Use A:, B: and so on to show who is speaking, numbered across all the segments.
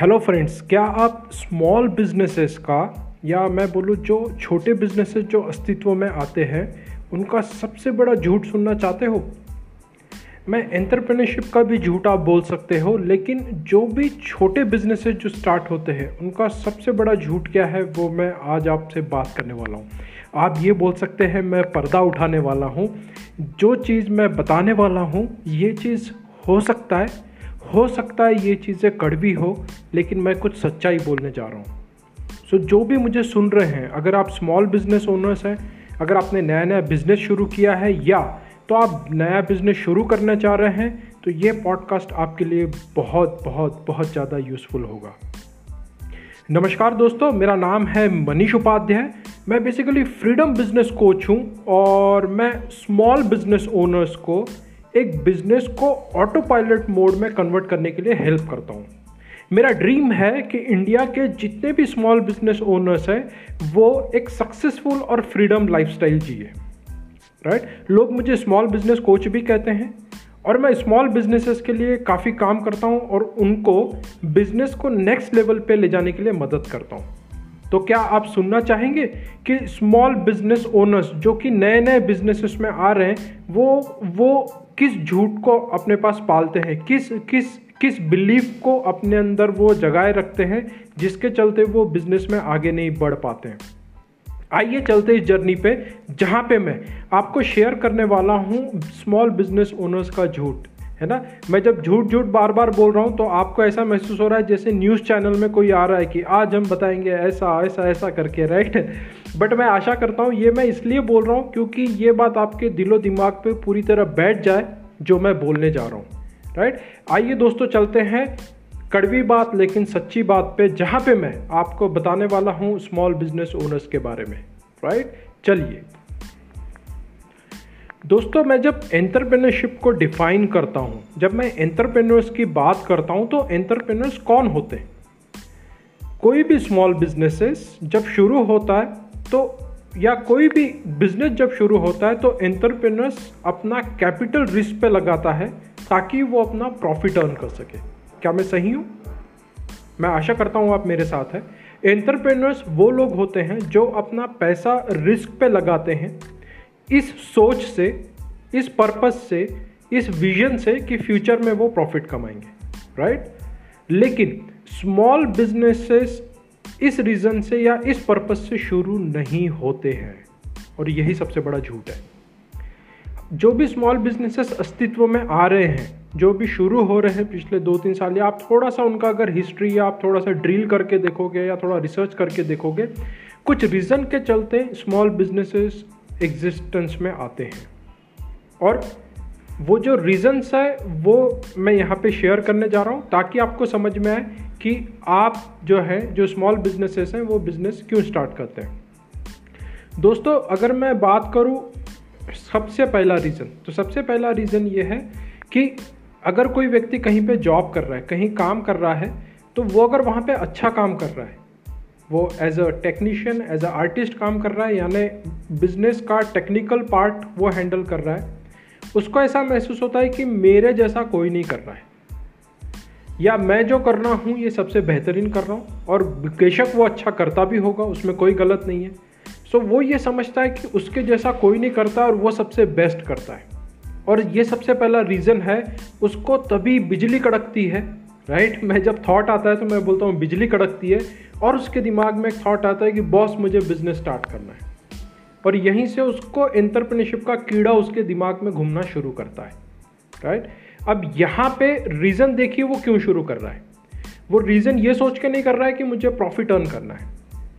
A: Hello friends क्या आप small businesses का या मैं बोलूँ जो छोटे बिजनेसेस जो अस्तित्व में आते हैं, उनका सबसे बड़ा झूठ सुनना चाहते हो? मैं एंटरप्रेन्योरशिप का भी झूठ आप बोल सकते हो, लेकिन जो भी छोटे बिजनेसेस जो स्टार्ट होते हैं, उनका सबसे बड़ा झूठ क्या है, वो मैं आज आपसे बात करने वाला हूँ। आप ये बोल सकते हैं, मैं पर्दा उठाने वाला हूँ। जो चीज़ मैं बताने वाला हूँ, ये चीज़ हो सकता है हो सकता है ये चीज़ें कड़वी हो लेकिन मैं कुछ सच्चाई बोलने जा रहा हूँ। सो so, जो भी मुझे सुन रहे हैं अगर आप स्मॉल बिज़नेस ओनर्स हैं अगर आपने नया नया बिज़नेस शुरू किया है या तो आप नया बिज़नेस शुरू करना चाह रहे हैं तो ये पॉडकास्ट आपके लिए बहुत बहुत बहुत ज़्यादा यूज़फुल होगा। नमस्कार दोस्तों मेरा नाम है मनीष उपाध्याय। मैं बेसिकली फ्रीडम बिज़नेस कोच हूँ और मैं स्मॉल बिज़नेस ओनर्स को एक बिज़नेस को ऑटो पायलट मोड में कन्वर्ट करने के लिए हेल्प करता हूँ। मेरा ड्रीम है कि इंडिया के जितने भी स्मॉल बिज़नेस ओनर्स हैं, वो एक सक्सेसफुल और फ्रीडम लाइफस्टाइल जिए। राइट लोग मुझे स्मॉल बिज़नेस कोच भी कहते हैं और मैं स्मॉल बिजनेसेस के लिए काफ़ी काम करता हूँ और उनको बिज़नेस को नेक्स्ट लेवल पे ले जाने के लिए मदद करता हूँ। तो क्या आप सुनना चाहेंगे कि स्मॉल बिज़नेस ओनर्स जो कि नए नए बिजनेसेस में आ रहे हैं, वो वो किस झूठ को अपने पास पालते हैं? किस किस किस बिलीफ को अपने अंदर वो जगाए रखते हैं जिसके चलते वो बिज़नेस में आगे नहीं बढ़ पाते हैं? आइए चलते इस जर्नी पे, जहाँ पे मैं आपको शेयर करने वाला हूँ स्मॉल बिज़नेस ओनर्स का झूठ, है ना? मैं जब झूठ झूठ बार बार बोल रहा हूँ तो आपको ऐसा महसूस हो रहा है जैसे न्यूज़ चैनल में कोई आ रहा है कि आज हम बताएँगे ऐसा ऐसा ऐसा करके राइट बट मैं आशा करता हूँ, ये मैं इसलिए बोल रहा हूँ क्योंकि ये बात आपके दिलो दिमाग पे पूरी तरह बैठ जाए, जो मैं बोलने जा रहा हूँ। राइट आइए दोस्तों, चलते हैं कड़वी बात लेकिन सच्ची बात पे, जहाँ पे मैं आपको बताने वाला हूँ स्मॉल बिज़नेस ओनर्स के बारे में। राइट चलिए। दोस्तों, मैं जब एंटरप्रेन्योरशिप को डिफाइन करता हूँ, जब मैं एंटरप्रेन्योर्स की बात करता हूँ तो एंटरप्रेन्योर्स कौन होते हैं? कोई भी स्मॉल बिजनेसेस जब शुरू होता है तो या कोई भी बिज़नेस जब शुरू होता है तो एंटरप्रेनर्स अपना कैपिटल रिस्क पे लगाता है, ताकि वो अपना प्रॉफिट अर्न कर सके। क्या मैं सही हूँ? मैं आशा करता हूँ आप मेरे साथ हैं। एंटरप्रेनर्स वो लोग होते हैं जो अपना पैसा रिस्क पे लगाते हैं, इस सोच से, इस पर्पस से, इस विजन से कि फ्यूचर में वो प्रॉफिट कमाएँगे राइट लेकिन स्मॉल बिजनेसेस इस रीज़न से या इस पर्पज़ से शुरू नहीं होते हैं। और यही सबसे बड़ा झूठ है। जो भी स्मॉल बिजनेसेस अस्तित्व में आ रहे हैं, जो भी शुरू हो रहे हैं पिछले दो तीन साल, या आप थोड़ा सा उनका अगर हिस्ट्री या आप थोड़ा सा ड्रिल करके देखोगे, या थोड़ा रिसर्च करके देखोगे, कुछ रीज़न के चलते स्मॉल बिजनेसेस एग्जिस्टेंस में आते हैं। और वो जो रीज़न्स है, वो मैं यहाँ पे शेयर करने जा रहा हूँ, ताकि आपको समझ में आए कि आप जो है, जो स्मॉल बिजनेसेस हैं, वो बिज़नेस क्यों स्टार्ट करते हैं। दोस्तों, अगर मैं बात करूँ सबसे पहला रीज़न तो सबसे पहला रीज़न ये है कि अगर कोई व्यक्ति कहीं पे जॉब कर रहा है, कहीं काम कर रहा है तो वो अगर वहाँ पे अच्छा काम कर रहा है, वो as a technician as a artist काम कर रहा है, यानी बिज़नेस का टेक्निकल पार्ट वो हैंडल कर रहा है उसको ऐसा महसूस होता है कि मेरे जैसा कोई नहीं कर रहा है। या मैं जो कर रहा हूँ, ये सबसे बेहतरीन कर रहा हूँ, और बेशक वो अच्छा करता भी होगा, उसमें कोई गलत नहीं है। सो वो ये समझता है कि उसके जैसा कोई नहीं करता और वो सबसे बेस्ट करता है। और ये सबसे पहला रीज़न है, उसको तभी बिजली कड़कती है राइट मैं जब थॉट आता है तो मैं बोलता हूँ, बिजली कड़कती है, और उसके दिमाग में एक थॉट आता है कि बॉस मुझे बिज़नेस स्टार्ट करना है। और यहीं से उसको एंटरप्रेन्योरशिप का कीड़ा उसके दिमाग में घूमना शुरू करता है राइट अब यहाँ पे रीज़न देखिए वो क्यों शुरू कर रहा है। वो रीज़न ये सोच के नहीं कर रहा है कि मुझे प्रॉफिट अर्न करना है।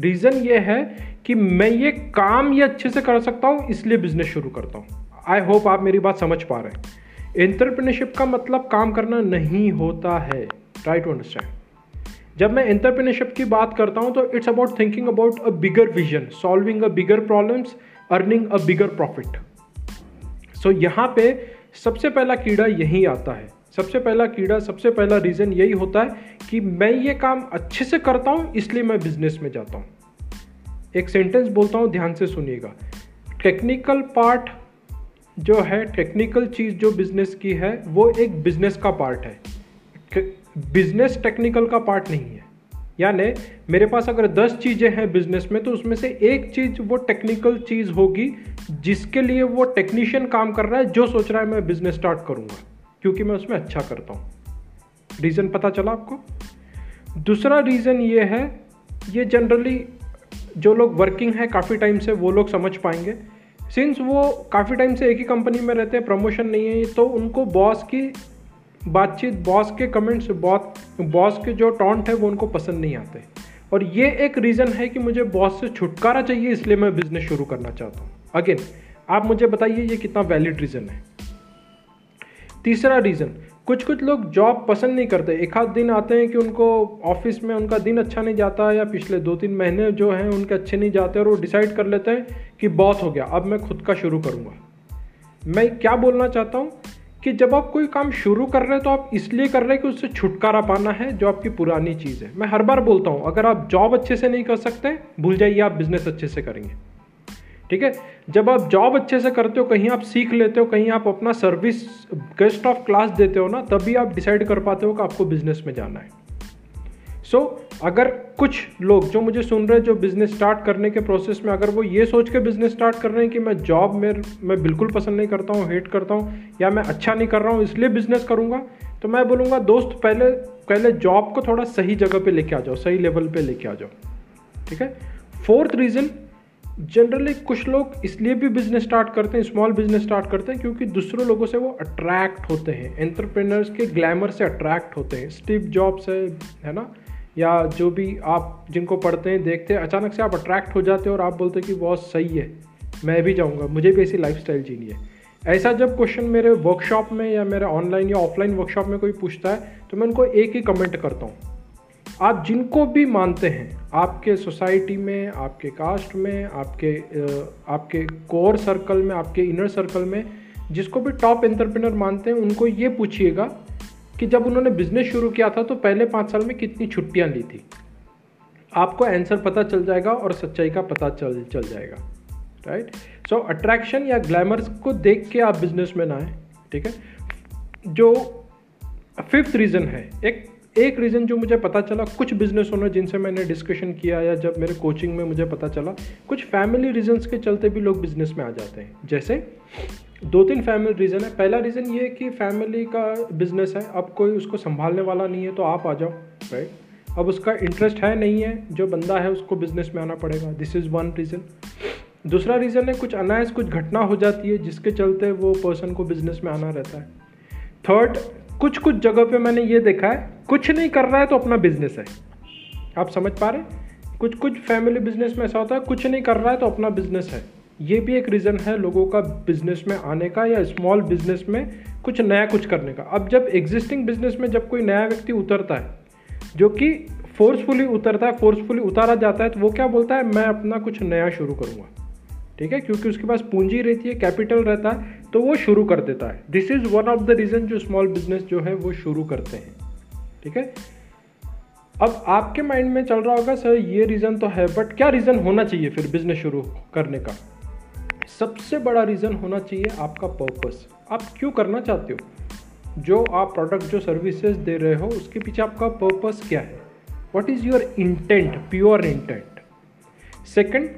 A: रीज़न ये है कि मैं ये काम ये अच्छे से कर सकता हूँ, इसलिए बिज़नेस शुरू करता हूँ। आई होप आप मेरी बात समझ पा रहे हैं। एंटरप्रेन्योरशिप का मतलब काम करना नहीं होता है ट्राई टू अंडरस्टैंड जब मैं एंटरप्रेन्योरशिप की बात करता हूँ तो it's about thinking about a bigger vision solving a bigger problems earning a bigger profit so यहाँ पे सबसे पहला कीड़ा यही आता है। सबसे पहला कीड़ा, सबसे पहला रीज़न यही होता है कि मैं ये काम अच्छे से करता हूँ, इसलिए मैं बिज़नेस में जाता हूँ। एक सेंटेंस बोलता हूँ, ध्यान से सुनिएगा। टेक्निकल पार्ट जो है टेक्निकल चीज़ जो बिज़नेस की है, वो एक बिज़नेस का पार्ट है। बिज़नेस टेक्निकल का पार्ट नहीं है। यानी मेरे पास अगर दस चीज़ें हैं बिज़नेस में तो उसमें से एक चीज़ वो टेक्निकल चीज़ होगी, जिसके लिए वो टेक्नीशियन काम कर रहा है, जो सोच रहा है मैं बिज़नेस स्टार्ट करूँगा, क्योंकि मैं उसमें अच्छा करता हूँ। रीज़न पता चला आपको? दूसरा रीज़न ये है, ये जनरली जो लोग वर्किंग है, काफ़ी टाइम से वो लोग समझ पाएँगे। सिंस वो काफ़ी टाइम से एक ही कंपनी में रहते हैं प्रमोशन नहीं है तो उनको बॉस की बातचीत बॉस के कमेंट्स बॉस बॉस के जो टॉन्ट है, वो उनको पसंद नहीं आते। और ये एक रीज़न है कि मुझे बॉस से छुटकारा चाहिए, इसलिए मैं बिज़नेस शुरू करना चाहता हूँ। अगेन आप मुझे बताइए, ये कितना वैलिड रीज़न है। तीसरा रीज़न कुछ कुछ लोग जॉब पसंद नहीं करते। एक आध दिन आते हैं कि उनको ऑफ़िस में उनका दिन अच्छा नहीं जाता या पिछले दो तीन महीने जो हैं, उनके अच्छे नहीं जाते और वो डिसाइड कर लेते हैं कि बहुत हो गया, अब मैं खुद का शुरू करूँगा। मैं क्या बोलना चाहता हूँ? कि जब आप कोई काम शुरू कर रहे हैं तो आप इसलिए कर रहे हैं कि उससे छुटकारा पाना है, जो आपकी पुरानी चीज़ है। मैं हर बार बोलता हूँ, अगर आप जॉब अच्छे से नहीं कर सकते, भूल जाइए, आप बिज़नेस अच्छे से करेंगे। ठीक है? जब आप जॉब अच्छे से करते हो, कहीं आप सीख लेते हो, कहीं आप अपना सर्विस, गेस्ट ऑफ़ क्लास देते हो ना, तभी आप डिसाइड कर पाते हो कि आपको बिज़नेस में जाना है। सो so, अगर कुछ लोग जो मुझे सुन रहे हैं जो बिज़नेस स्टार्ट करने के प्रोसेस में अगर वो ये सोच के बिज़नेस स्टार्ट कर रहे हैं कि मैं जॉब में मैं बिल्कुल पसंद नहीं करता हूँ हेट करता हूँ या मैं अच्छा नहीं कर रहा हूँ इसलिए बिज़नेस करूँगा तो मैं बोलूँगा दोस्त पहले पहले जॉब को थोड़ा सही जगह पे लेके आ जाओ सही लेवल पे लेके आ जाओ। ठीक है? फोर्थ रीज़न जनरली कुछ लोग इसलिए भी बिज़नेस स्टार्ट करते हैं स्मॉल बिज़नेस स्टार्ट करते हैं क्योंकि दूसरे लोगों से वो अट्रैक्ट होते हैं एंटरप्रेनर्स के ग्लैमर से अट्रैक्ट होते हैं स्टीव जॉब से है ना? या जो भी आप जिनको पढ़ते हैं, देखते हैं, अचानक से आप अट्रैक्ट हो जाते हैं और आप बोलते हैं कि बहुत सही है, मैं भी जाऊँगा, मुझे भी ऐसी लाइफ स्टाइल जीनी है। ऐसा जब क्वेश्चन मेरे वर्कशॉप में या मेरे ऑनलाइन या ऑफलाइन वर्कशॉप में कोई पूछता है तो मैं उनको एक ही कमेंट करता हूँ। आप जिनको भी मानते हैं, आपके सोसाइटी में, आपके कास्ट में, आपके आपके कोर सर्कल में, आपके इनर सर्कल में, जिसको भी टॉप एंटरप्रेनर मानते हैं, उनको ये पूछिएगा कि जब उन्होंने बिज़नेस शुरू किया था तो पहले पाँच साल में कितनी छुट्टियाँ ली थी? आपको आंसर पता चल जाएगा और सच्चाई का पता चल चल जाएगा राइट सो अट्रैक्शन या ग्लैमर्स को देख के आप बिज़नेस में ना आए, ठीक है? जो फिफ्थ रीज़न है, एक एक रीज़न जो मुझे पता चला, कुछ बिज़नेस ओनर जिनसे मैंने डिस्कशन किया या जब मेरे कोचिंग में मुझे पता चला, कुछ फैमिली रीजंस के चलते भी लोग बिज़नेस में आ जाते हैं। जैसे दो तीन फैमिली रीज़न है। पहला रीज़न ये है कि फैमिली का बिज़नेस है। अब कोई उसको संभालने वाला नहीं है तो आप आ जाओ राइट अब उसका इंटरेस्ट है नहीं है, जो बंदा है उसको बिज़नेस में आना पड़ेगा। दिस इज़ वन रीज़न दूसरा रीज़न है, कुछ अनायस कुछ घटना हो जाती है, जिसके चलते वो पर्सन को बिज़नेस में आना रहता है। थर्ड कुछ कुछ जगह पे मैंने ये देखा है, कुछ नहीं कर रहा है तो अपना बिज़नेस है। आप समझ पा रहे कुछ कुछ फैमिली बिज़नेस में ऐसा होता है, कुछ नहीं कर रहा है तो अपना बिज़नेस है। ये भी एक रीज़न है लोगों का बिज़नेस में आने का या स्मॉल बिज़नेस में कुछ नया कुछ करने का। अब जब एग्जिस्टिंग बिज़नेस में जब कोई नया व्यक्ति उतरता है, जो कि फोर्सफुली उतरता है फोर्सफुली उतारा जाता है तो वो क्या बोलता है? मैं अपना कुछ नया शुरू करूँगा। ठीक है? क्योंकि उसके पास पूंजी रहती है कैपिटल रहता है तो वो शुरू कर देता है। This is one of the reason जो स्मॉल बिज़नेस जो है वो शुरू करते हैं। ठीक है? अब आपके माइंड में चल रहा होगा, सर, ये रीज़न तो है बट क्या रीज़न होना चाहिए फिर बिज़नेस शुरू करने का? सबसे बड़ा रीज़न होना चाहिए आपका पर्पस आप क्यों करना चाहते हो? जो आप प्रोडक्ट जो सर्विसेज़ दे रहे हो, उसके पीछे आपका पर्पस क्या है? What is your intent pure intent second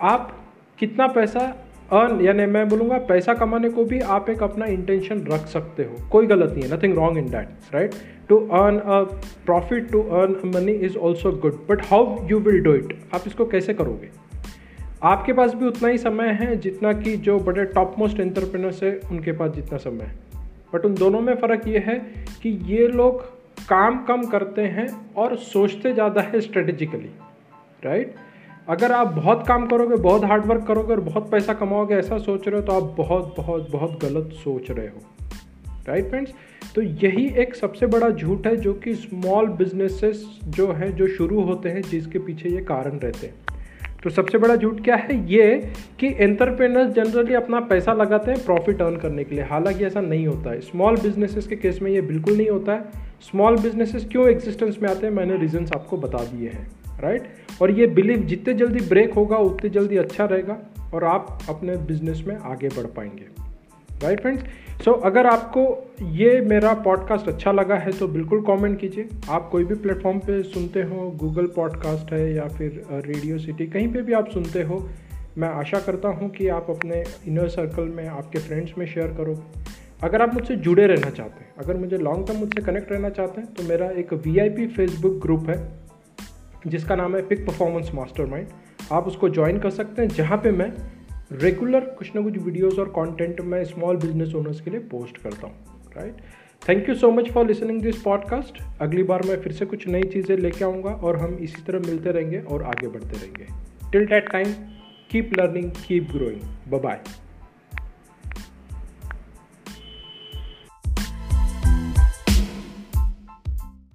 A: आप कितना पैसा अर्न यानी मैं बोलूँगा पैसा कमाने को भी आप एक अपना इंटेंशन रख सकते हो। कोई गलत नहीं है nothing wrong in that right to earn a profit to earn money is also good but how you will do it आप इसको कैसे करोगे? आपके पास भी उतना ही समय है जितना कि जो बड़े टॉप मोस्ट एंटरप्रेनर्स है, उनके पास जितना समय है। बट उन दोनों में फ़र्क ये है कि ये लोग काम कम करते हैं और सोचते ज़्यादा है स्ट्रेटेजिकली राइट अगर आप बहुत काम करोगे, बहुत हार्डवर्क करोगे और बहुत पैसा कमाओगे, ऐसा सोच रहे हो तो आप बहुत बहुत बहुत गलत सोच रहे हो राइट फ्रेंड्स तो यही एक सबसे बड़ा झूठ है जो कि स्मॉल बिजनेसेस जो है, जो शुरू होते हैं, जिसके पीछे ये कारण रहते हैं। तो सबसे बड़ा झूठ क्या है? ये कि एंटरप्रेनर्स जनरली अपना पैसा लगाते हैं प्रॉफिट अर्न करने के लिए। हालाँकि ऐसा नहीं होता है। स्मॉल बिजनेसेस के केस में ये बिल्कुल नहीं होता है। स्मॉल बिजनेसेस क्यों एग्जिस्टेंस में आते हैं? मैंने रीजंस आपको बता दिए हैं। राइट और ये बिलीव जितने जल्दी ब्रेक होगा, उतने जल्दी अच्छा रहेगा और आप अपने बिज़नेस में आगे बढ़ पाएँगे। राइट फ्रेंड्स सो so, अगर आपको ये मेरा पॉडकास्ट अच्छा लगा है तो बिल्कुल कमेंट कीजिए। आप कोई भी प्लेटफॉर्म पे सुनते हो गूगल पॉडकास्ट है या फिर रेडियो सिटी कहीं पे भी आप सुनते हो मैं आशा करता हूँ कि आप अपने इनर सर्कल में आपके फ्रेंड्स में शेयर करोगे अगर आप मुझसे जुड़े रहना चाहते हैं अगर मुझे लॉन्ग टर्म मुझसे कनेक्ट रहना चाहते हैं तो मेरा एक वीआईपी फेसबुक ग्रुप है जिसका नाम है पिक परफॉर्मेंस मास्टर आप उसको ज्वाइन कर सकते हैं जहाँ पे मैं रेगुलर कुछ ना कुछ वीडियोस और कंटेंट मैं स्मॉल बिज़नेस ओनर्स के लिए पोस्ट करता हूँ right thank you so much for listening this podcast अगली बार मैं फिर से कुछ नई चीज़ें लेके आऊँगा और हम इसी तरह मिलते रहेंगे और आगे बढ़ते रहेंगे। Till that time keep learning keep growing bye